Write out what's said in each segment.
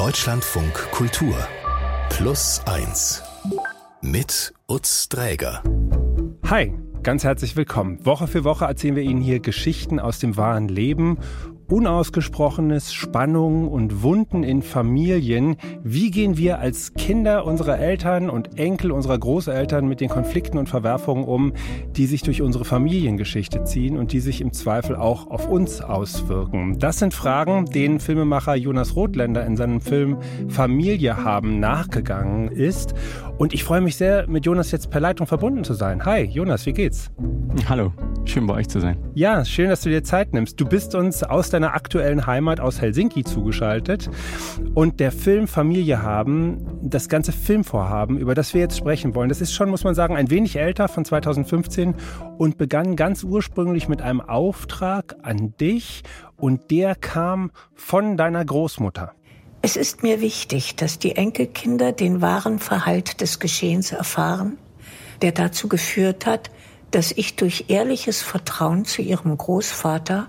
Deutschlandfunk Kultur Plus 1 mit Utz Dräger. Hi, ganz herzlich willkommen. Woche für Woche erzählen wir Ihnen hier Geschichten aus dem wahren Leben Unausgesprochenes, Spannungen und Wunden in Familien. Wie gehen wir als Kinder unserer Eltern und Enkel unserer Großeltern mit den Konflikten und Verwerfungen um, die sich durch unsere Familiengeschichte ziehen und die sich im Zweifel auch auf uns auswirken? Das sind Fragen, denen Filmemacher Jonas Rothländer in seinem Film Familie haben nachgegangen ist. Und ich freue mich sehr, mit Jonas jetzt per Leitung verbunden zu sein. Hi, Jonas, wie geht's? Hallo, schön bei euch zu sein. Ja, schön, dass du dir Zeit nimmst. Du bist uns aus deiner aktuellen Heimat aus Helsinki zugeschaltet. Und der Film Familie haben, das ganze Filmvorhaben, über das wir jetzt sprechen wollen, das ist schon, muss man sagen, ein wenig älter von 2015 und begann ganz ursprünglich mit einem Auftrag an dich und der kam von deiner Großmutter. Es ist mir wichtig, dass die Enkelkinder den wahren Verhalt des Geschehens erfahren, der dazu geführt hat, dass ich durch ehrliches Vertrauen zu ihrem Großvater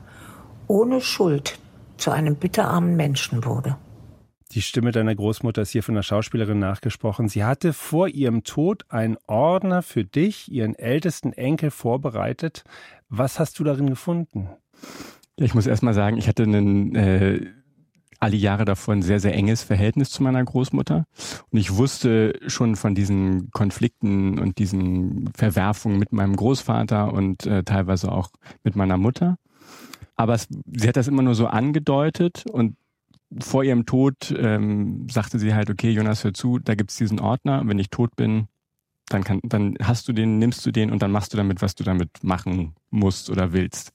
ohne Schuld zu einem bitterarmen Menschen wurde. Die Stimme deiner Großmutter ist hier von der Schauspielerin nachgesprochen. Sie hatte vor ihrem Tod einen Ordner für dich, ihren ältesten Enkel, vorbereitet. Was hast du darin gefunden? Ich muss erst mal sagen, ich hatte einen, äh, alle Jahre davor ein sehr, sehr enges Verhältnis zu meiner Großmutter. Und ich wusste schon von diesen Konflikten und diesen Verwerfungen mit meinem Großvater und äh, teilweise auch mit meiner Mutter. Aber es, sie hat das immer nur so angedeutet und vor ihrem Tod ähm, sagte sie halt, okay, Jonas, hör zu, da gibt's diesen Ordner. Wenn ich tot bin, dann, kann, dann hast du den, nimmst du den und dann machst du damit, was du damit machen musst oder willst.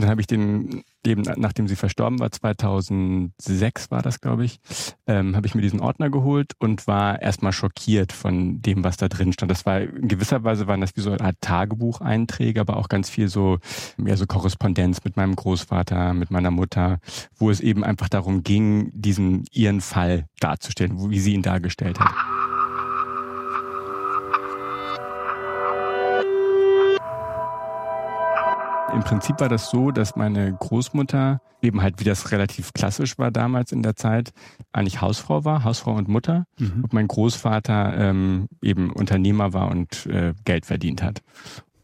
Dann habe ich den eben nachdem sie verstorben war, 2006 war das, glaube ich, ähm, habe ich mir diesen Ordner geholt und war erstmal schockiert von dem, was da drin stand. Das war in gewisser Weise waren das wie so eine Art Tagebucheinträge, aber auch ganz viel so, mehr so Korrespondenz mit meinem Großvater, mit meiner Mutter, wo es eben einfach darum ging, diesen ihren Fall darzustellen, wie sie ihn dargestellt hat. Im Prinzip war das so, dass meine Großmutter eben halt, wie das relativ klassisch war damals in der Zeit, eigentlich Hausfrau war, Hausfrau und Mutter. Mhm. Und mein Großvater ähm, eben Unternehmer war und äh, Geld verdient hat.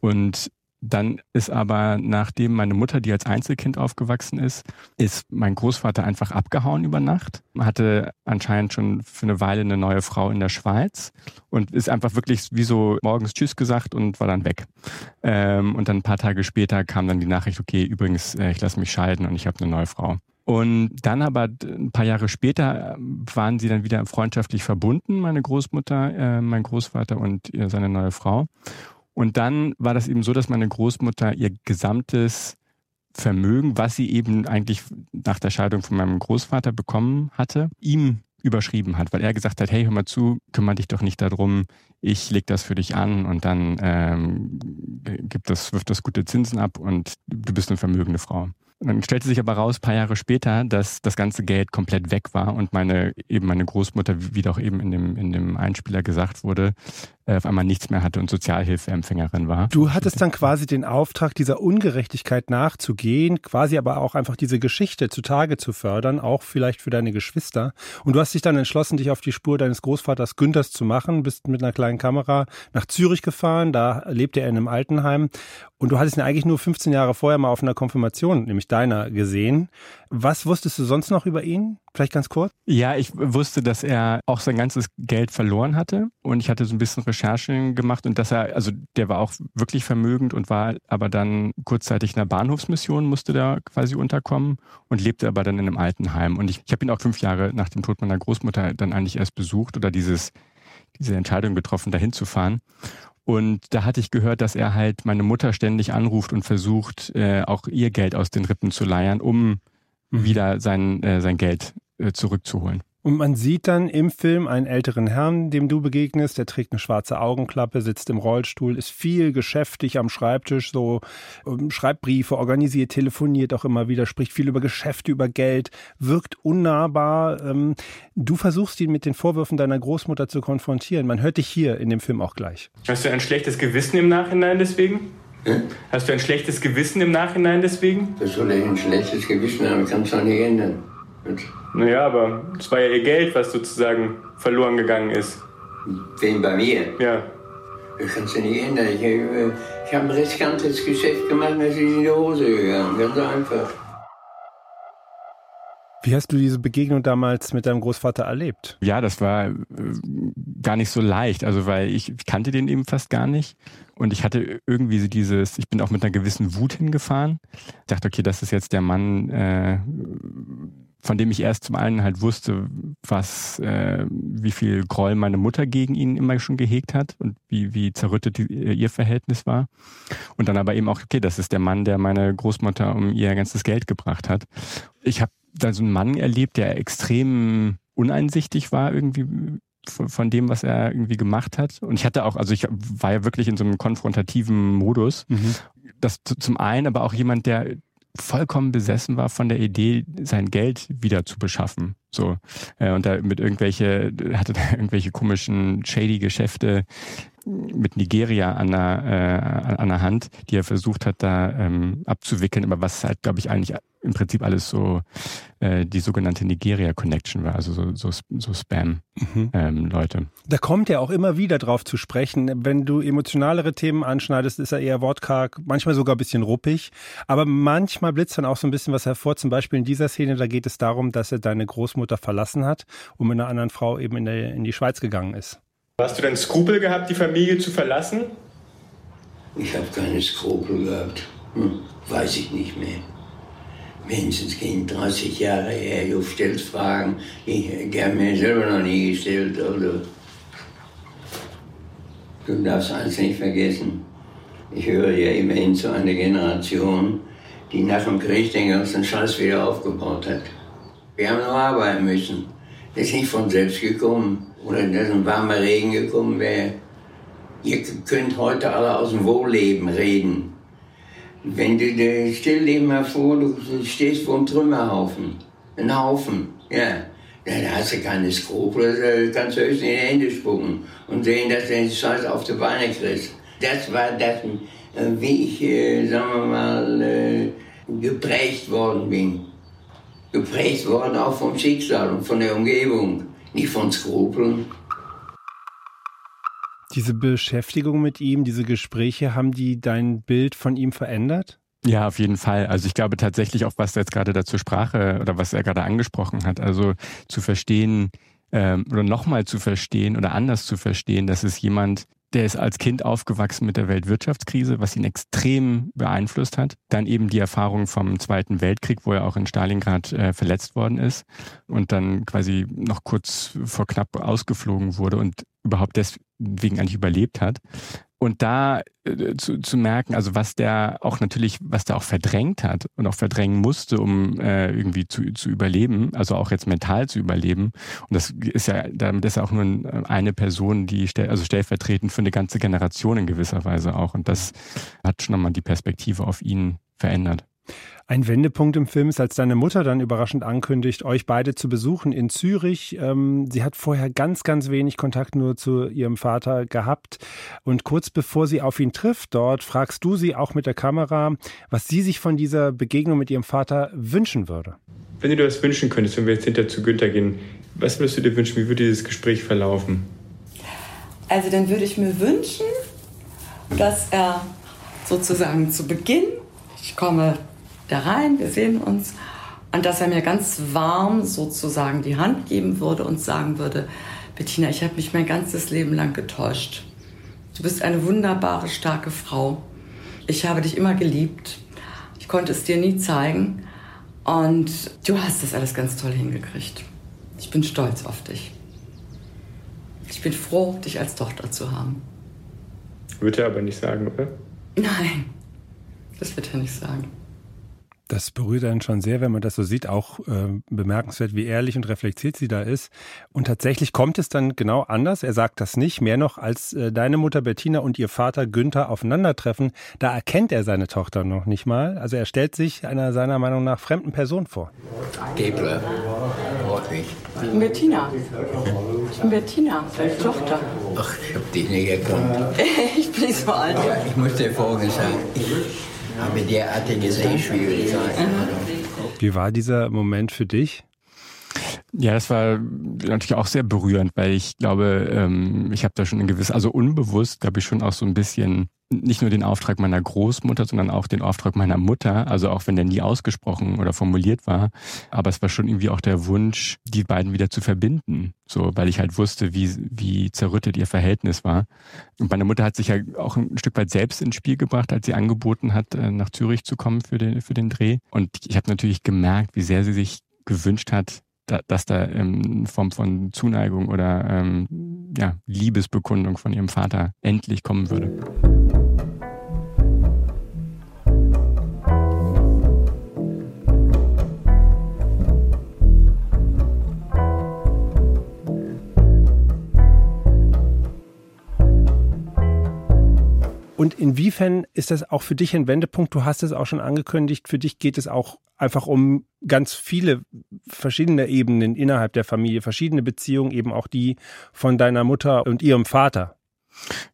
Und dann ist aber, nachdem meine Mutter, die als Einzelkind aufgewachsen ist, ist mein Großvater einfach abgehauen über Nacht. Hatte anscheinend schon für eine Weile eine neue Frau in der Schweiz und ist einfach wirklich wie so morgens Tschüss gesagt und war dann weg. Ähm, und dann ein paar Tage später kam dann die Nachricht, okay, übrigens, äh, ich lasse mich scheiden und ich habe eine neue Frau. Und dann aber ein paar Jahre später äh, waren sie dann wieder freundschaftlich verbunden, meine Großmutter, äh, mein Großvater und seine neue Frau. Und dann war das eben so, dass meine Großmutter ihr gesamtes Vermögen, was sie eben eigentlich nach der Scheidung von meinem Großvater bekommen hatte, ihm überschrieben hat, weil er gesagt hat, hey, hör mal zu, kümmere dich doch nicht darum, ich leg das für dich an und dann ähm, gibt das, wirft das gute Zinsen ab und du bist eine vermögende Frau. Dann stellte sich aber raus, paar Jahre später, dass das ganze Geld komplett weg war und meine, eben meine Großmutter, wie doch eben in dem, in dem Einspieler gesagt wurde, auf einmal nichts mehr hatte und Sozialhilfeempfängerin war. Du hattest dann quasi den Auftrag, dieser Ungerechtigkeit nachzugehen, quasi aber auch einfach diese Geschichte zutage zu fördern, auch vielleicht für deine Geschwister. Und du hast dich dann entschlossen, dich auf die Spur deines Großvaters Günthers zu machen, bist mit einer kleinen Kamera nach Zürich gefahren, da lebte er in einem Altenheim und du hattest ihn eigentlich nur 15 Jahre vorher mal auf einer Konfirmation, nämlich deiner, gesehen. Was wusstest du sonst noch über ihn? Vielleicht ganz kurz? Ja, ich wusste, dass er auch sein ganzes Geld verloren hatte. Und ich hatte so ein bisschen Recherchen gemacht und dass er, also der war auch wirklich vermögend und war aber dann kurzzeitig in einer Bahnhofsmission, musste da quasi unterkommen und lebte aber dann in einem Altenheim. Und ich, ich habe ihn auch fünf Jahre nach dem Tod meiner Großmutter dann eigentlich erst besucht oder dieses, diese Entscheidung getroffen, dahin zu fahren. Und da hatte ich gehört, dass er halt meine Mutter ständig anruft und versucht, äh, auch ihr Geld aus den Rippen zu leiern, um mhm. wieder sein, äh, sein Geld äh, zurückzuholen. Und man sieht dann im Film einen älteren Herrn, dem du begegnest, der trägt eine schwarze Augenklappe, sitzt im Rollstuhl, ist viel geschäftig am Schreibtisch, so ähm, schreibt Briefe, organisiert, telefoniert auch immer wieder, spricht viel über Geschäfte, über Geld, wirkt unnahbar. Ähm, du versuchst ihn mit den Vorwürfen deiner Großmutter zu konfrontieren. Man hört dich hier in dem Film auch gleich. Hast du ein schlechtes Gewissen im Nachhinein deswegen? Hm? Hast du ein schlechtes Gewissen im Nachhinein deswegen? Das soll ich ein schlechtes Gewissen haben, kann es auch nicht ändern. Und naja, aber es war ja ihr Geld, was sozusagen verloren gegangen ist. Wen bei mir? Ja. Das kannst du nicht ändern. Ich, äh, ich habe ein riskantes Geschäft gemacht es ist in die Hose gegangen. Ganz einfach. Wie hast du diese Begegnung damals mit deinem Großvater erlebt? Ja, das war äh, gar nicht so leicht. Also, weil ich, ich kannte den eben fast gar nicht. Und ich hatte irgendwie so dieses, ich bin auch mit einer gewissen Wut hingefahren. Ich dachte, okay, das ist jetzt der Mann, äh, von dem ich erst zum einen halt wusste, was, äh, wie viel Groll meine Mutter gegen ihn immer schon gehegt hat und wie, wie zerrüttet die, äh, ihr Verhältnis war. Und dann aber eben auch, okay, das ist der Mann, der meine Großmutter um ihr ganzes Geld gebracht hat. Ich habe da so einen Mann erlebt, der extrem uneinsichtig war irgendwie von dem, was er irgendwie gemacht hat. Und ich hatte auch, also ich war ja wirklich in so einem konfrontativen Modus. Mhm. Das zum einen, aber auch jemand, der vollkommen besessen war von der Idee, sein Geld wieder zu beschaffen. So. Äh, und da mit irgendwelche, hatte da irgendwelche komischen, shady Geschäfte mit Nigeria an der, äh, an der Hand, die er versucht hat, da ähm, abzuwickeln, aber was halt, glaube ich, eigentlich im Prinzip alles so äh, die sogenannte Nigeria-Connection war, also so, so, so Spam-Leute. Mhm. Ähm, da kommt er auch immer wieder drauf zu sprechen. Wenn du emotionalere Themen anschneidest, ist er eher wortkarg, manchmal sogar ein bisschen ruppig, aber manchmal blitzt dann auch so ein bisschen was hervor. Zum Beispiel in dieser Szene, da geht es darum, dass er deine Großmutter verlassen hat und mit einer anderen Frau eben in, der, in die Schweiz gegangen ist. Hast du denn Skrupel gehabt, die Familie zu verlassen? Ich habe keine Skrupel gehabt. Hm, weiß ich nicht mehr. Mindestens gehen 30 Jahre her, du stellst Fragen, die, die haben mir selber noch nie gestellt. Also, du darfst eins nicht vergessen. Ich höre ja immerhin zu einer Generation, die nach dem Krieg den ganzen Scheiß wieder aufgebaut hat. Wir haben noch arbeiten müssen. Das ist nicht von selbst gekommen oder dass ein warmer Regen gekommen wäre. Ihr könnt heute alle aus dem Wohlleben reden. Wenn du, stell dir mal vor, du stehst vor einem Trümmerhaufen. Ein Haufen, ja. Da hast du keine Skrupel, da kannst du höchstens in die Hände spucken und sehen, dass du den Scheiß auf die Beine kriegst. Das war das, äh, wie ich, äh, sagen wir mal, äh, geprägt worden bin. Geprägt worden auch vom Schicksal und von der Umgebung nicht von Skrupeln. Diese Beschäftigung mit ihm, diese Gespräche, haben die dein Bild von ihm verändert? Ja, auf jeden Fall. Also ich glaube tatsächlich auch, was jetzt gerade dazu Sprache oder was er gerade angesprochen hat, also zu verstehen ähm, oder nochmal zu verstehen oder anders zu verstehen, dass es jemand der ist als Kind aufgewachsen mit der Weltwirtschaftskrise, was ihn extrem beeinflusst hat. Dann eben die Erfahrung vom Zweiten Weltkrieg, wo er auch in Stalingrad äh, verletzt worden ist und dann quasi noch kurz vor knapp ausgeflogen wurde und überhaupt deswegen eigentlich überlebt hat. Und da äh, zu, zu merken, also was der auch natürlich, was der auch verdrängt hat und auch verdrängen musste, um äh, irgendwie zu, zu überleben, also auch jetzt mental zu überleben. Und das ist ja, damit ist ja auch nur eine Person, die stell, also stellvertretend für eine ganze Generation in gewisser Weise auch. Und das hat schon nochmal die Perspektive auf ihn verändert. Ein Wendepunkt im Film ist, als deine Mutter dann überraschend ankündigt, euch beide zu besuchen in Zürich. Ähm, sie hat vorher ganz, ganz wenig Kontakt nur zu ihrem Vater gehabt. Und kurz bevor sie auf ihn trifft dort, fragst du sie auch mit der Kamera, was sie sich von dieser Begegnung mit ihrem Vater wünschen würde. Wenn du dir das wünschen könntest, wenn wir jetzt hinter zu Günther gehen, was würdest du dir wünschen? Wie würde dieses Gespräch verlaufen? Also dann würde ich mir wünschen, dass er sozusagen zu Beginn, ich komme da rein, wir sehen uns. Und dass er mir ganz warm sozusagen die Hand geben würde und sagen würde, Bettina, ich habe mich mein ganzes Leben lang getäuscht. Du bist eine wunderbare, starke Frau. Ich habe dich immer geliebt. Ich konnte es dir nie zeigen. Und du hast das alles ganz toll hingekriegt. Ich bin stolz auf dich. Ich bin froh, dich als Tochter zu haben. Wird er aber nicht sagen, oder? Nein, das wird er nicht sagen. Das berührt einen schon sehr, wenn man das so sieht, auch äh, bemerkenswert, wie ehrlich und reflektiert sie da ist. Und tatsächlich kommt es dann genau anders. Er sagt das nicht, mehr noch als äh, deine Mutter Bettina und ihr Vater Günther aufeinandertreffen. Da erkennt er seine Tochter noch nicht mal. Also er stellt sich einer seiner Meinung nach fremden Person vor. Gebler, Ich bin Bettina. Ich bin Bettina, deine Tochter. Ach, ich hab dich nicht erkannt. ich bin so alt. Ich muss dir Folgendes sagen. Ich habe derartige Sehschwierigkeiten. Wie war dieser Moment für dich? Ja, das war natürlich auch sehr berührend, weil ich glaube, ähm, ich habe da schon ein gewisses, also unbewusst, glaube ich, schon auch so ein bisschen nicht nur den Auftrag meiner Großmutter, sondern auch den Auftrag meiner Mutter, also auch wenn der nie ausgesprochen oder formuliert war, aber es war schon irgendwie auch der Wunsch, die beiden wieder zu verbinden, so, weil ich halt wusste, wie, wie zerrüttet ihr Verhältnis war. Und meine Mutter hat sich ja auch ein Stück weit selbst ins Spiel gebracht, als sie angeboten hat, äh, nach Zürich zu kommen für den, für den Dreh. Und ich habe natürlich gemerkt, wie sehr sie sich gewünscht hat, dass da in Form von Zuneigung oder ähm, ja, Liebesbekundung von ihrem Vater endlich kommen würde. Und inwiefern ist das auch für dich ein Wendepunkt? Du hast es auch schon angekündigt. Für dich geht es auch einfach um ganz viele verschiedene Ebenen innerhalb der Familie, verschiedene Beziehungen, eben auch die von deiner Mutter und ihrem Vater.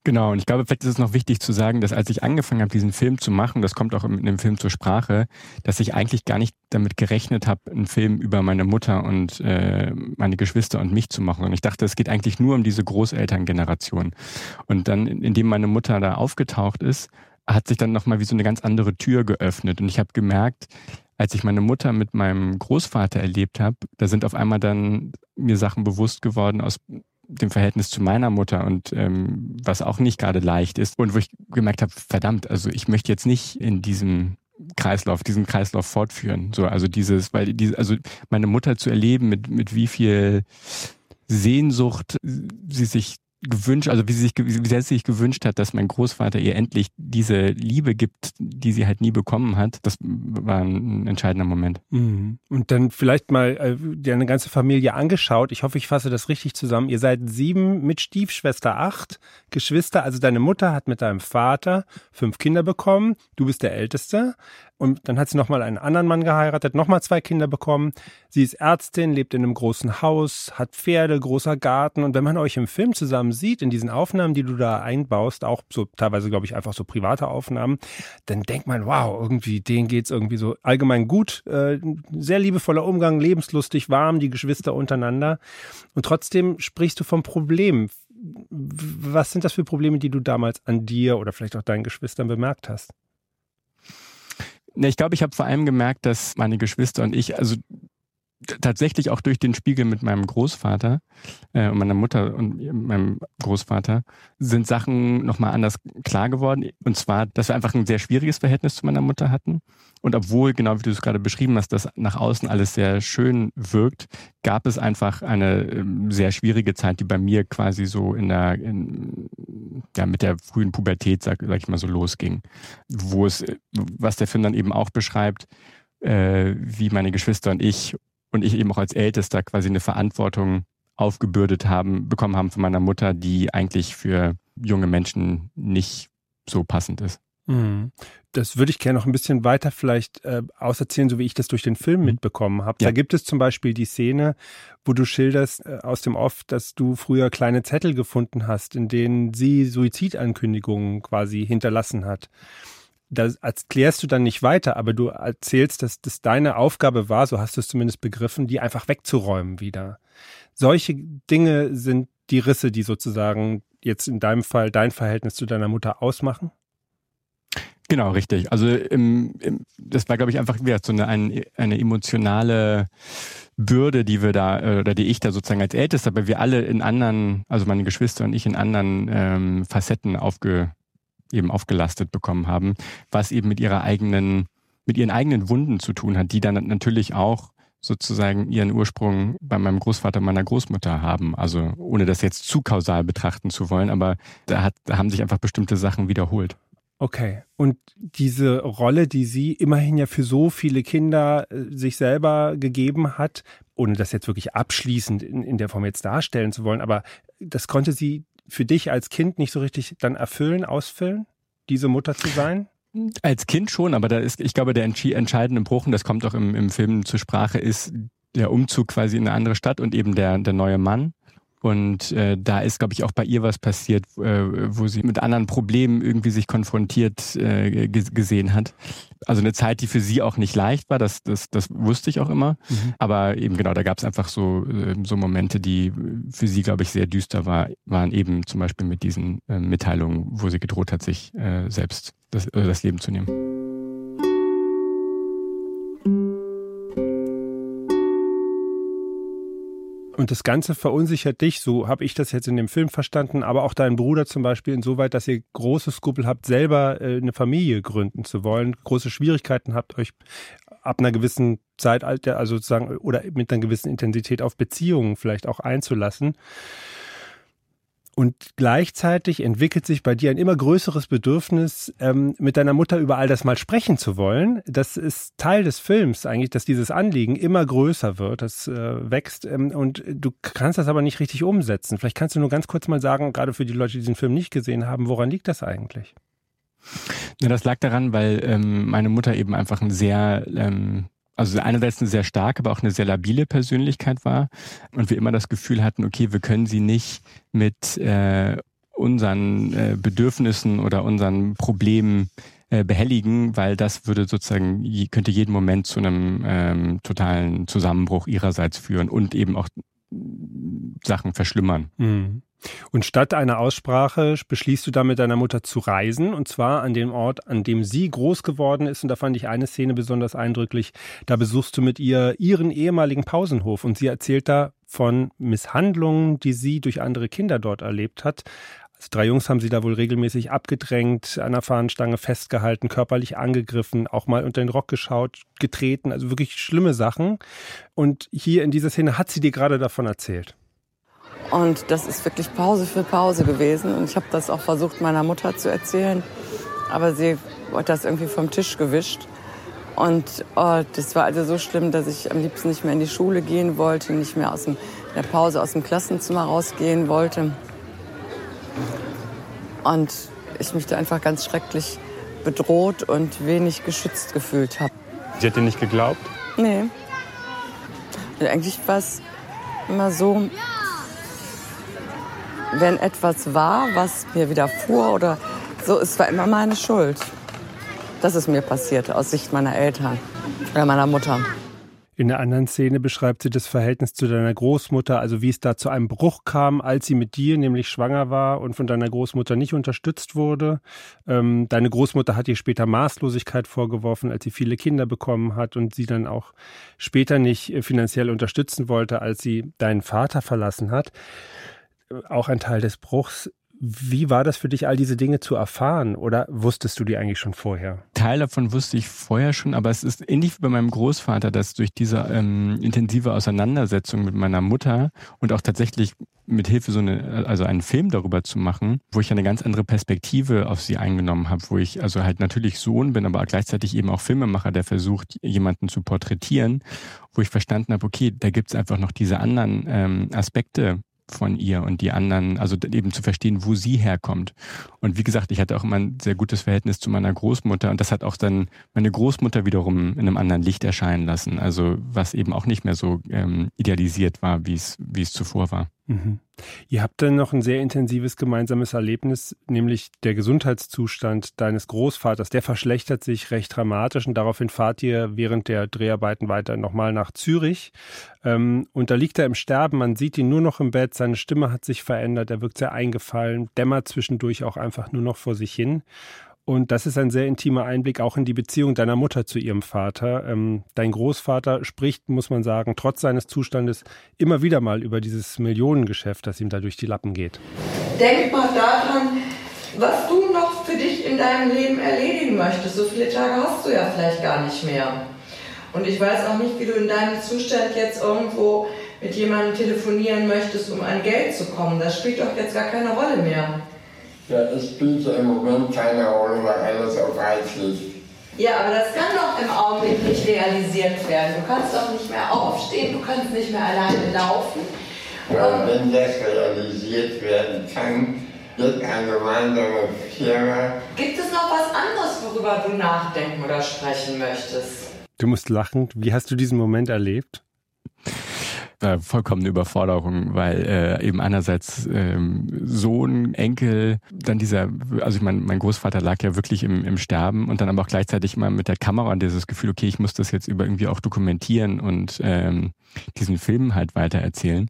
Genau, und ich glaube, vielleicht ist es noch wichtig zu sagen, dass als ich angefangen habe, diesen Film zu machen, das kommt auch in dem Film zur Sprache, dass ich eigentlich gar nicht damit gerechnet habe, einen Film über meine Mutter und äh, meine Geschwister und mich zu machen. Und ich dachte, es geht eigentlich nur um diese Großelterngeneration. Und dann, indem meine Mutter da aufgetaucht ist, hat sich dann nochmal wie so eine ganz andere Tür geöffnet. Und ich habe gemerkt, als ich meine Mutter mit meinem Großvater erlebt habe, da sind auf einmal dann mir Sachen bewusst geworden aus dem Verhältnis zu meiner Mutter und ähm, was auch nicht gerade leicht ist und wo ich gemerkt habe, verdammt, also ich möchte jetzt nicht in diesem Kreislauf, diesen Kreislauf fortführen. So, also dieses, weil diese, also meine Mutter zu erleben, mit, mit wie viel Sehnsucht sie sich gewünscht, also wie sie sich, wie sie sich gewünscht hat, dass mein Großvater ihr endlich diese Liebe gibt, die sie halt nie bekommen hat. Das war ein entscheidender Moment. Mhm. Und dann vielleicht mal äh, deine ganze Familie angeschaut. Ich hoffe, ich fasse das richtig zusammen. Ihr seid sieben mit Stiefschwester acht Geschwister. Also deine Mutter hat mit deinem Vater fünf Kinder bekommen. Du bist der Älteste. Und dann hat sie nochmal einen anderen Mann geheiratet, nochmal zwei Kinder bekommen. Sie ist Ärztin, lebt in einem großen Haus, hat Pferde, großer Garten. Und wenn man euch im Film zusammen sieht, in diesen Aufnahmen, die du da einbaust, auch so teilweise, glaube ich, einfach so private Aufnahmen, dann denkt man, wow, irgendwie, denen geht's irgendwie so allgemein gut. Äh, sehr liebevoller Umgang, lebenslustig, warm, die Geschwister untereinander. Und trotzdem sprichst du vom Problem. Was sind das für Probleme, die du damals an dir oder vielleicht auch deinen Geschwistern bemerkt hast? Ich glaube, ich habe vor allem gemerkt, dass meine Geschwister und ich, also tatsächlich auch durch den Spiegel mit meinem Großvater äh, und meiner Mutter und meinem Großvater sind Sachen nochmal anders klar geworden. Und zwar, dass wir einfach ein sehr schwieriges Verhältnis zu meiner Mutter hatten. Und obwohl, genau wie du es gerade beschrieben hast, dass nach außen alles sehr schön wirkt, gab es einfach eine ähm, sehr schwierige Zeit, die bei mir quasi so in der, in, ja, mit der frühen Pubertät, sag, sag ich mal so, losging. Wo es, was der Film dann eben auch beschreibt, äh, wie meine Geschwister und ich und ich eben auch als Ältester quasi eine Verantwortung aufgebürdet haben, bekommen haben von meiner Mutter, die eigentlich für junge Menschen nicht so passend ist. Mhm. Das würde ich gerne noch ein bisschen weiter vielleicht äh, auserzählen, so wie ich das durch den Film mhm. mitbekommen habe. Ja. Da gibt es zum Beispiel die Szene, wo du schilderst äh, aus dem Off, dass du früher kleine Zettel gefunden hast, in denen sie Suizidankündigungen quasi hinterlassen hat da erklärst du dann nicht weiter, aber du erzählst, dass das deine Aufgabe war, so hast du es zumindest begriffen, die einfach wegzuräumen wieder. Solche Dinge sind die Risse, die sozusagen jetzt in deinem Fall dein Verhältnis zu deiner Mutter ausmachen? Genau, richtig. Also im, im, das war, glaube ich, einfach wieder so eine, eine, eine emotionale Bürde, die wir da, äh, oder die ich da sozusagen als Ältester, aber wir alle in anderen, also meine Geschwister und ich in anderen ähm, Facetten aufge, eben aufgelastet bekommen haben, was eben mit ihrer eigenen, mit ihren eigenen Wunden zu tun hat, die dann natürlich auch sozusagen ihren Ursprung bei meinem Großvater, meiner Großmutter haben. Also ohne das jetzt zu kausal betrachten zu wollen, aber da, hat, da haben sich einfach bestimmte Sachen wiederholt. Okay. Und diese Rolle, die sie immerhin ja für so viele Kinder äh, sich selber gegeben hat, ohne das jetzt wirklich abschließend in, in der Form jetzt darstellen zu wollen, aber das konnte sie für dich als Kind nicht so richtig dann erfüllen, ausfüllen, diese Mutter zu sein? Als Kind schon, aber da ist, ich glaube, der entscheidende Bruch, und das kommt auch im, im Film zur Sprache, ist der Umzug quasi in eine andere Stadt und eben der, der neue Mann. Und äh, da ist, glaube ich, auch bei ihr was passiert, äh, wo sie mit anderen Problemen irgendwie sich konfrontiert äh, gesehen hat. Also eine Zeit, die für sie auch nicht leicht war, das, das, das wusste ich auch immer. Mhm. Aber eben genau, da gab es einfach so, äh, so Momente, die für sie, glaube ich, sehr düster war, waren eben zum Beispiel mit diesen äh, Mitteilungen, wo sie gedroht hat, sich äh, selbst das, das Leben zu nehmen. Und das Ganze verunsichert dich, so habe ich das jetzt in dem Film verstanden, aber auch deinen Bruder zum Beispiel insoweit, dass ihr große Skrupel habt, selber äh, eine Familie gründen zu wollen, große Schwierigkeiten habt, euch ab einer gewissen Zeitalter, also sozusagen, oder mit einer gewissen Intensität auf Beziehungen vielleicht auch einzulassen. Und gleichzeitig entwickelt sich bei dir ein immer größeres Bedürfnis, ähm, mit deiner Mutter über all das mal sprechen zu wollen. Das ist Teil des Films eigentlich, dass dieses Anliegen immer größer wird, das äh, wächst ähm, und du kannst das aber nicht richtig umsetzen. Vielleicht kannst du nur ganz kurz mal sagen, gerade für die Leute, die diesen Film nicht gesehen haben, woran liegt das eigentlich? Ja, das lag daran, weil ähm, meine Mutter eben einfach ein sehr ähm, also einerseits eine sehr starke, aber auch eine sehr labile Persönlichkeit war und wir immer das Gefühl hatten, okay, wir können sie nicht mit äh, unseren äh, Bedürfnissen oder unseren Problemen äh, behelligen, weil das würde sozusagen, könnte jeden Moment zu einem ähm, totalen Zusammenbruch ihrerseits führen und eben auch Sachen verschlimmern. Mhm. Und statt einer Aussprache beschließt du dann mit deiner Mutter zu reisen, und zwar an dem Ort, an dem sie groß geworden ist. Und da fand ich eine Szene besonders eindrücklich. Da besuchst du mit ihr ihren ehemaligen Pausenhof und sie erzählt da von Misshandlungen, die sie durch andere Kinder dort erlebt hat. Also drei Jungs haben sie da wohl regelmäßig abgedrängt, an der Fahnenstange festgehalten, körperlich angegriffen, auch mal unter den Rock geschaut, getreten, also wirklich schlimme Sachen. Und hier in dieser Szene hat sie dir gerade davon erzählt. Und das ist wirklich Pause für Pause gewesen. Und ich habe das auch versucht, meiner Mutter zu erzählen. Aber sie hat das irgendwie vom Tisch gewischt. Und oh, das war also so schlimm, dass ich am liebsten nicht mehr in die Schule gehen wollte, nicht mehr aus dem, in der Pause aus dem Klassenzimmer rausgehen wollte. Und ich mich da einfach ganz schrecklich bedroht und wenig geschützt gefühlt habe. Sie hat dir nicht geglaubt? Nee. Eigentlich war es immer so, wenn etwas war, was mir widerfuhr oder so, es war immer meine Schuld. Das ist mir passiert aus Sicht meiner Eltern oder meiner Mutter. In der anderen Szene beschreibt sie das Verhältnis zu deiner Großmutter, also wie es da zu einem Bruch kam, als sie mit dir nämlich schwanger war und von deiner Großmutter nicht unterstützt wurde. Ähm, deine Großmutter hat ihr später Maßlosigkeit vorgeworfen, als sie viele Kinder bekommen hat und sie dann auch später nicht äh, finanziell unterstützen wollte, als sie deinen Vater verlassen hat auch ein Teil des Bruchs. Wie war das für dich, all diese Dinge zu erfahren? Oder wusstest du die eigentlich schon vorher? Teil davon wusste ich vorher schon, aber es ist ähnlich wie bei meinem Großvater, dass durch diese ähm, intensive Auseinandersetzung mit meiner Mutter und auch tatsächlich mit Hilfe so eine, also einen Film darüber zu machen, wo ich eine ganz andere Perspektive auf sie eingenommen habe, wo ich also halt natürlich Sohn bin, aber gleichzeitig eben auch Filmemacher, der versucht, jemanden zu porträtieren, wo ich verstanden habe, okay, da gibt's einfach noch diese anderen ähm, Aspekte von ihr und die anderen, also eben zu verstehen, wo sie herkommt. Und wie gesagt, ich hatte auch immer ein sehr gutes Verhältnis zu meiner Großmutter und das hat auch dann meine Großmutter wiederum in einem anderen Licht erscheinen lassen. Also was eben auch nicht mehr so ähm, idealisiert war, wie es wie es zuvor war. Mhm. Ihr habt dann noch ein sehr intensives gemeinsames Erlebnis, nämlich der Gesundheitszustand deines Großvaters. Der verschlechtert sich recht dramatisch und daraufhin fahrt ihr während der Dreharbeiten weiter nochmal nach Zürich. Ähm, und da liegt er im Sterben, man sieht ihn nur noch im Bett, seine Stimme hat sich verändert, er wirkt sehr eingefallen, dämmert zwischendurch auch einfach nur noch vor sich hin. Und das ist ein sehr intimer Einblick auch in die Beziehung deiner Mutter zu ihrem Vater. Ähm, dein Großvater spricht, muss man sagen, trotz seines Zustandes immer wieder mal über dieses Millionengeschäft, das ihm da durch die Lappen geht. Denk mal daran, was du noch für dich in deinem Leben erledigen möchtest. So viele Tage hast du ja vielleicht gar nicht mehr. Und ich weiß auch nicht, wie du in deinem Zustand jetzt irgendwo mit jemandem telefonieren möchtest, um an Geld zu kommen. Das spielt doch jetzt gar keine Rolle mehr. Ja, es spielt ja im Moment keine Rolle, weil alles auf Eis liegt. Ja, aber das kann doch im Augenblick nicht realisiert werden. Du kannst doch nicht mehr aufstehen, du kannst nicht mehr alleine laufen. Ja, wenn das realisiert werden kann, wird eine gemeinsame Firma. Gibt es noch was anderes, worüber du nachdenken oder sprechen möchtest? Du musst lachen. Wie hast du diesen Moment erlebt? Äh, vollkommene Überforderung, weil äh, eben einerseits ähm, Sohn, Enkel, dann dieser, also ich meine, mein Großvater lag ja wirklich im, im Sterben und dann aber auch gleichzeitig immer mit der Kamera und dieses Gefühl, okay, ich muss das jetzt über irgendwie auch dokumentieren und ähm, diesen Film halt weitererzählen.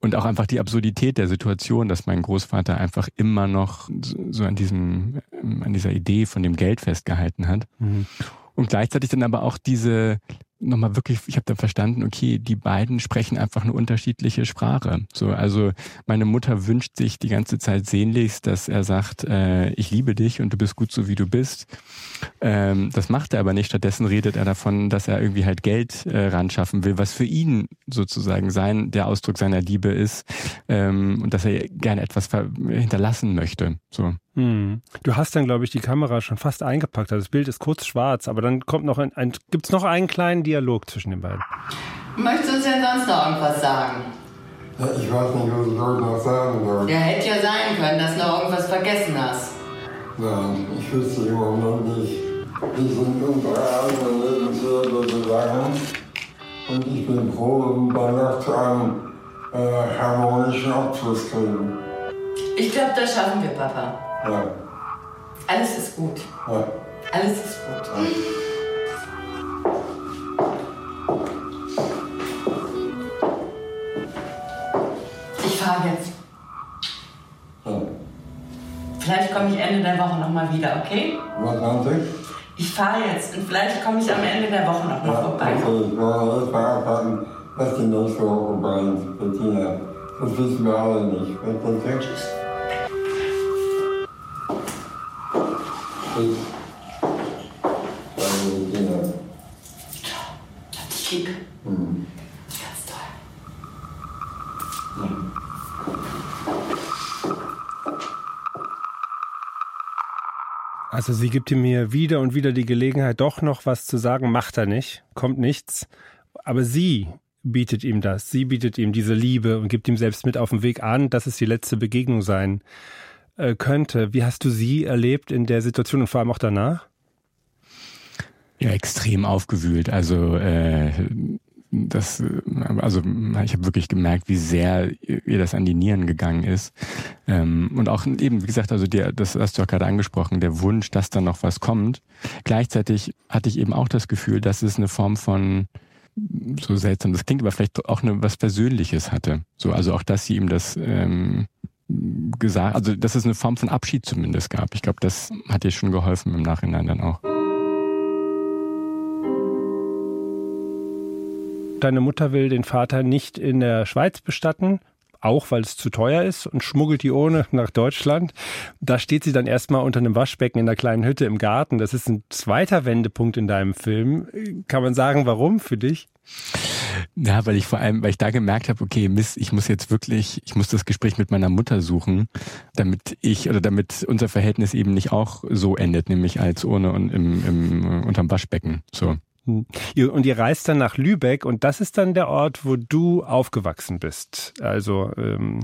Und auch einfach die Absurdität der Situation, dass mein Großvater einfach immer noch so an diesem, an dieser Idee von dem Geld festgehalten hat. Mhm. Und gleichzeitig dann aber auch diese nochmal wirklich, ich habe dann verstanden, okay, die beiden sprechen einfach eine unterschiedliche Sprache. So, also meine Mutter wünscht sich die ganze Zeit sehnlichst, dass er sagt, äh, ich liebe dich und du bist gut so wie du bist. Ähm, das macht er aber nicht. Stattdessen redet er davon, dass er irgendwie halt Geld äh, ran schaffen will, was für ihn sozusagen sein der Ausdruck seiner Liebe ist ähm, und dass er gerne etwas hinterlassen möchte. So. Hm. Du hast dann, glaube ich, die Kamera schon fast eingepackt. Also das Bild ist kurz schwarz, aber dann kommt noch ein, ein gibt es noch einen kleinen Dialog zwischen den beiden. Möchtest du uns denn sonst noch irgendwas sagen? Ja, ich weiß nicht, was ich heute noch sagen soll. Ja, hätte ja sein können, dass du noch irgendwas vergessen hast. Nein, ich wüsste im Moment nicht. Wir sind unsere eigene Lebenswerte gegangen und ich bin froh, wenn wir noch zu einem äh, harmonischen Abschluss kriegen. Ich glaube, das schaffen wir, Papa. Ja. Alles ist gut. Ja. Alles ist gut. Ja. Ich fahre jetzt. Ja. Vielleicht komme ich Ende der Woche nochmal wieder, okay? Was haben Sie? Ich fahre jetzt und vielleicht komme ich am Ende der Woche nochmal Ja, vorbei. also ich wollte erst mal abwarten, was die nächste Woche bringt, Bettina. Das wissen wir alle nicht. Hab dich lieb. Mhm. Ganz toll. Also sie gibt ihm mir wieder und wieder die Gelegenheit, doch noch was zu sagen, macht er nicht, kommt nichts. Aber sie bietet ihm das, sie bietet ihm diese Liebe und gibt ihm selbst mit auf den Weg an, dass es die letzte Begegnung sein äh, könnte. Wie hast du sie erlebt in der Situation und vor allem auch danach? Ja, extrem aufgewühlt. Also äh, das, also ich habe wirklich gemerkt, wie sehr ihr das an die Nieren gegangen ist. Ähm, und auch eben, wie gesagt, also der, das hast du ja gerade angesprochen, der Wunsch, dass da noch was kommt. Gleichzeitig hatte ich eben auch das Gefühl, dass es eine Form von so seltsam, das klingt aber vielleicht auch eine, was Persönliches hatte. So, also auch, dass sie ihm das ähm, gesagt, also dass es eine Form von Abschied zumindest gab. Ich glaube, das hat ihr schon geholfen im Nachhinein dann auch. Deine Mutter will den Vater nicht in der Schweiz bestatten, auch weil es zu teuer ist und schmuggelt die ohne nach Deutschland. Da steht sie dann erstmal unter einem Waschbecken in einer kleinen Hütte im Garten. Das ist ein zweiter Wendepunkt in deinem Film. Kann man sagen, warum für dich? Ja, weil ich vor allem, weil ich da gemerkt habe, okay, Mist, ich muss jetzt wirklich, ich muss das Gespräch mit meiner Mutter suchen, damit ich oder damit unser Verhältnis eben nicht auch so endet, nämlich als ohne und im, im unterm Waschbecken. So. Und ihr reist dann nach Lübeck und das ist dann der Ort, wo du aufgewachsen bist. Also ähm,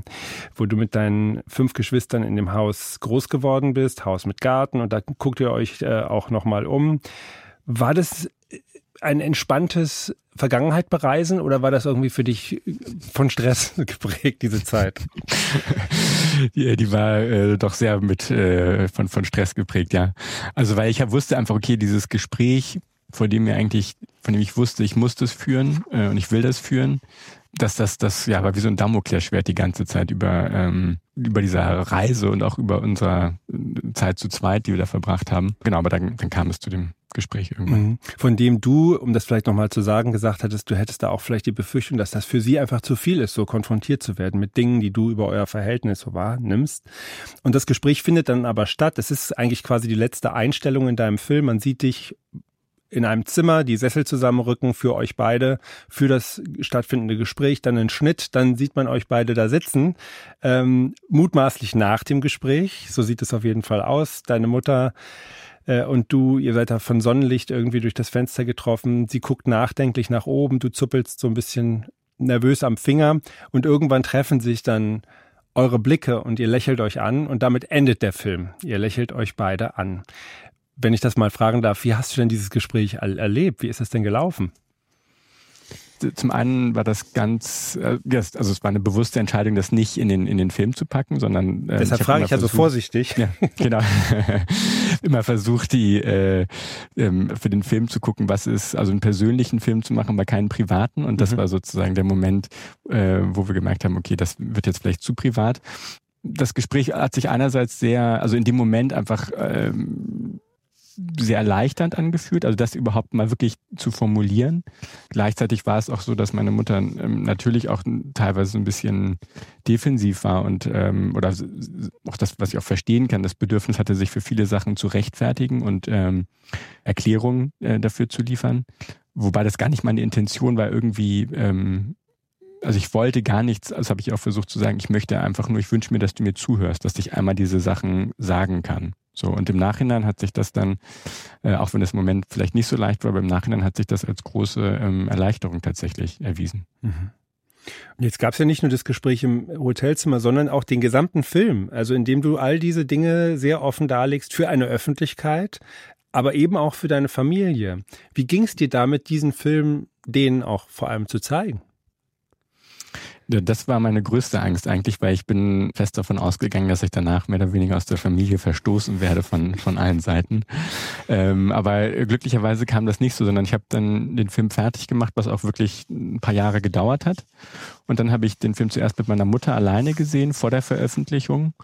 wo du mit deinen fünf Geschwistern in dem Haus groß geworden bist, Haus mit Garten und da guckt ihr euch äh, auch nochmal um. War das ein entspanntes Vergangenheit bereisen oder war das irgendwie für dich von Stress geprägt, diese Zeit? die, die war äh, doch sehr mit äh, von, von Stress geprägt, ja. Also weil ich ja wusste einfach, okay, dieses Gespräch vor dem mir eigentlich, von dem ich wusste, ich muss das führen äh, und ich will das führen, dass das, das ja war wie so ein Damoklesschwert die ganze Zeit über, ähm, über dieser Reise und auch über unsere Zeit zu zweit, die wir da verbracht haben. Genau, aber dann, dann kam es zu dem Gespräch irgendwann. Mhm. Von dem du, um das vielleicht nochmal zu sagen, gesagt hattest, du hättest da auch vielleicht die Befürchtung, dass das für sie einfach zu viel ist, so konfrontiert zu werden mit Dingen, die du über euer Verhältnis so wahrnimmst. Und das Gespräch findet dann aber statt. Es ist eigentlich quasi die letzte Einstellung in deinem Film. Man sieht dich in einem Zimmer, die Sessel zusammenrücken für euch beide, für das stattfindende Gespräch, dann ein Schnitt, dann sieht man euch beide da sitzen, ähm, mutmaßlich nach dem Gespräch, so sieht es auf jeden Fall aus. Deine Mutter äh, und du, ihr seid da von Sonnenlicht irgendwie durch das Fenster getroffen, sie guckt nachdenklich nach oben, du zuppelst so ein bisschen nervös am Finger und irgendwann treffen sich dann eure Blicke und ihr lächelt euch an und damit endet der Film. Ihr lächelt euch beide an wenn ich das mal fragen darf, wie hast du denn dieses Gespräch erlebt? Wie ist es denn gelaufen? zum einen war das ganz, äh, also es war eine bewusste Entscheidung, das nicht in den, in den Film zu packen, sondern. Äh, Deshalb frage ich also vorsichtig. Ja, genau. immer versucht, die äh, ähm, für den Film zu gucken, was ist, also einen persönlichen Film zu machen, aber keinen privaten. Und das mhm. war sozusagen der Moment, äh, wo wir gemerkt haben, okay, das wird jetzt vielleicht zu privat. Das Gespräch hat sich einerseits sehr, also in dem Moment einfach ähm, sehr erleichternd angefühlt, also das überhaupt mal wirklich zu formulieren. Gleichzeitig war es auch so, dass meine Mutter ähm, natürlich auch teilweise ein bisschen defensiv war und ähm, oder auch das, was ich auch verstehen kann, das Bedürfnis hatte, sich für viele Sachen zu rechtfertigen und ähm, Erklärungen äh, dafür zu liefern. Wobei das gar nicht meine Intention war, irgendwie ähm, also ich wollte gar nichts, das habe ich auch versucht zu sagen, ich möchte einfach nur, ich wünsche mir, dass du mir zuhörst, dass ich einmal diese Sachen sagen kann. So, und im Nachhinein hat sich das dann, äh, auch wenn das im Moment vielleicht nicht so leicht war, aber im Nachhinein hat sich das als große ähm, Erleichterung tatsächlich erwiesen. Mhm. Und jetzt gab es ja nicht nur das Gespräch im Hotelzimmer, sondern auch den gesamten Film, also in dem du all diese Dinge sehr offen darlegst für eine Öffentlichkeit, aber eben auch für deine Familie. Wie ging es dir damit, diesen Film denen auch vor allem zu zeigen? Das war meine größte Angst eigentlich, weil ich bin fest davon ausgegangen, dass ich danach mehr oder weniger aus der Familie verstoßen werde von, von allen Seiten. Ähm, aber glücklicherweise kam das nicht so, sondern ich habe dann den Film fertig gemacht, was auch wirklich ein paar Jahre gedauert hat. Und dann habe ich den Film zuerst mit meiner Mutter alleine gesehen vor der Veröffentlichung.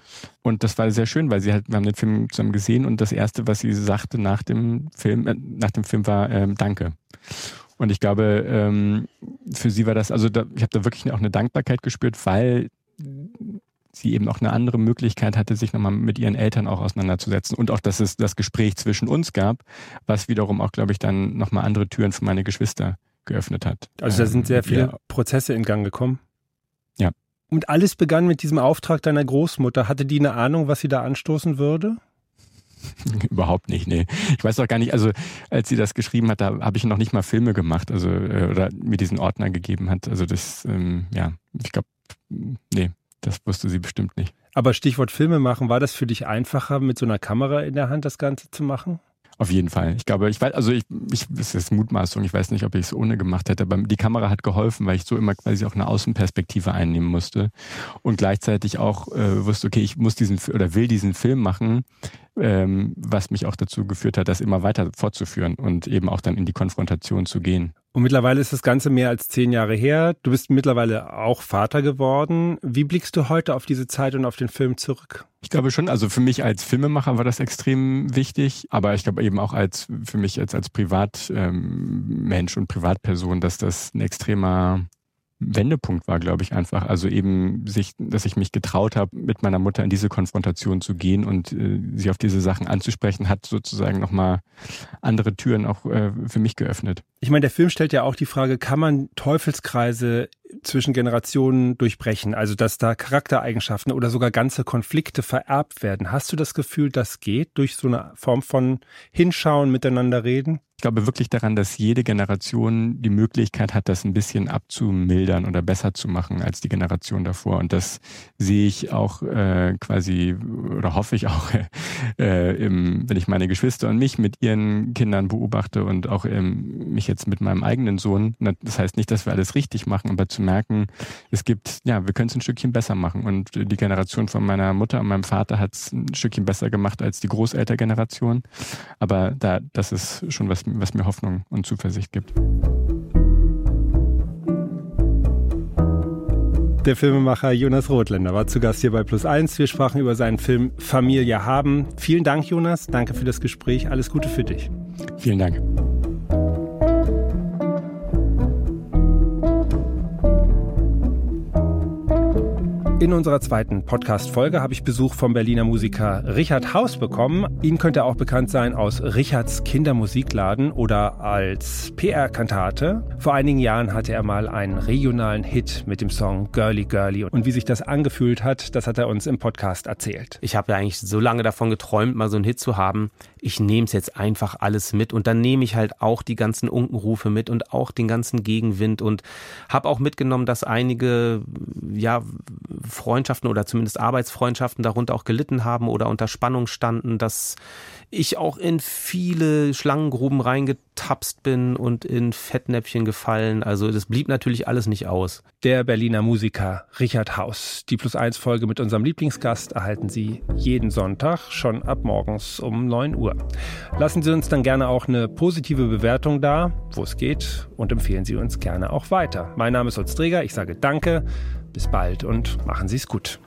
Und das war sehr schön, weil sie halt, wir haben den Film zusammen gesehen und das erste, was sie sagte nach dem Film, äh, nach dem Film war ähm, Danke. Und ich glaube, ähm, für sie war das, also da, ich habe da wirklich auch eine Dankbarkeit gespürt, weil sie eben auch eine andere Möglichkeit hatte, sich nochmal mit ihren Eltern auch auseinanderzusetzen. Und auch, dass es das Gespräch zwischen uns gab, was wiederum auch, glaube ich, dann nochmal andere Türen für meine Geschwister geöffnet hat. Also da sind sehr viele ja. Prozesse in Gang gekommen. Ja. Und alles begann mit diesem Auftrag deiner Großmutter. Hatte die eine Ahnung, was sie da anstoßen würde? Überhaupt nicht, nee. Ich weiß auch gar nicht, also als sie das geschrieben hat, da habe ich noch nicht mal Filme gemacht, also äh, oder mir diesen Ordner gegeben hat. Also das, ähm, ja, ich glaube, nee, das wusste sie bestimmt nicht. Aber Stichwort Filme machen, war das für dich einfacher, mit so einer Kamera in der Hand das Ganze zu machen? Auf jeden Fall. Ich glaube, ich weiß, also ich, ich es ist Mutmaßung, ich weiß nicht, ob ich es ohne gemacht hätte, aber die Kamera hat geholfen, weil ich so immer quasi auch eine Außenperspektive einnehmen musste und gleichzeitig auch äh, wusste, okay, ich muss diesen oder will diesen Film machen, ähm, was mich auch dazu geführt hat, das immer weiter fortzuführen und eben auch dann in die Konfrontation zu gehen. Und mittlerweile ist das Ganze mehr als zehn Jahre her. Du bist mittlerweile auch Vater geworden. Wie blickst du heute auf diese Zeit und auf den Film zurück? Ich glaube schon, also für mich als Filmemacher war das extrem wichtig, aber ich glaube eben auch als für mich als, als Privatmensch ähm, und Privatperson, dass das ein extremer Wendepunkt war, glaube ich, einfach. Also eben sich, dass ich mich getraut habe, mit meiner Mutter in diese Konfrontation zu gehen und äh, sie auf diese Sachen anzusprechen, hat sozusagen nochmal andere Türen auch äh, für mich geöffnet. Ich meine, der Film stellt ja auch die Frage, kann man Teufelskreise zwischen Generationen durchbrechen, also dass da Charaktereigenschaften oder sogar ganze Konflikte vererbt werden. Hast du das Gefühl, das geht durch so eine Form von Hinschauen, miteinander reden? Ich glaube wirklich daran, dass jede Generation die Möglichkeit hat, das ein bisschen abzumildern oder besser zu machen als die Generation davor. Und das sehe ich auch äh, quasi oder hoffe ich auch, äh, im, wenn ich meine Geschwister und mich mit ihren Kindern beobachte und auch ähm, mich jetzt mit meinem eigenen Sohn. Das heißt nicht, dass wir alles richtig machen, aber zu merken, es gibt, ja, wir können es ein Stückchen besser machen. Und die Generation von meiner Mutter und meinem Vater hat es ein Stückchen besser gemacht als die Großeltergeneration. Aber da, das ist schon was was mir Hoffnung und Zuversicht gibt. Der Filmemacher Jonas Rothländer war zu Gast hier bei Plus 1. Wir sprachen über seinen Film Familie haben. Vielen Dank, Jonas. Danke für das Gespräch. Alles Gute für dich. Vielen Dank. In unserer zweiten Podcast-Folge habe ich Besuch vom Berliner Musiker Richard Haus bekommen. Ihnen könnte auch bekannt sein aus Richards Kindermusikladen oder als PR-Kantate. Vor einigen Jahren hatte er mal einen regionalen Hit mit dem Song Girly Girly. Und wie sich das angefühlt hat, das hat er uns im Podcast erzählt. Ich habe ja eigentlich so lange davon geträumt, mal so einen Hit zu haben. Ich nehme es jetzt einfach alles mit und dann nehme ich halt auch die ganzen Unkenrufe mit und auch den ganzen Gegenwind und habe auch mitgenommen, dass einige, ja, Freundschaften oder zumindest Arbeitsfreundschaften darunter auch gelitten haben oder unter Spannung standen, dass ich auch in viele Schlangengruben reingetapst bin und in Fettnäpfchen gefallen. Also das blieb natürlich alles nicht aus. Der Berliner Musiker Richard Haus. Die Plus 1 Folge mit unserem Lieblingsgast erhalten Sie jeden Sonntag schon ab morgens um 9 Uhr. Lassen Sie uns dann gerne auch eine positive Bewertung da, wo es geht und empfehlen Sie uns gerne auch weiter. Mein Name ist Holz Träger. Ich sage Danke. Bis bald und machen Sie es gut.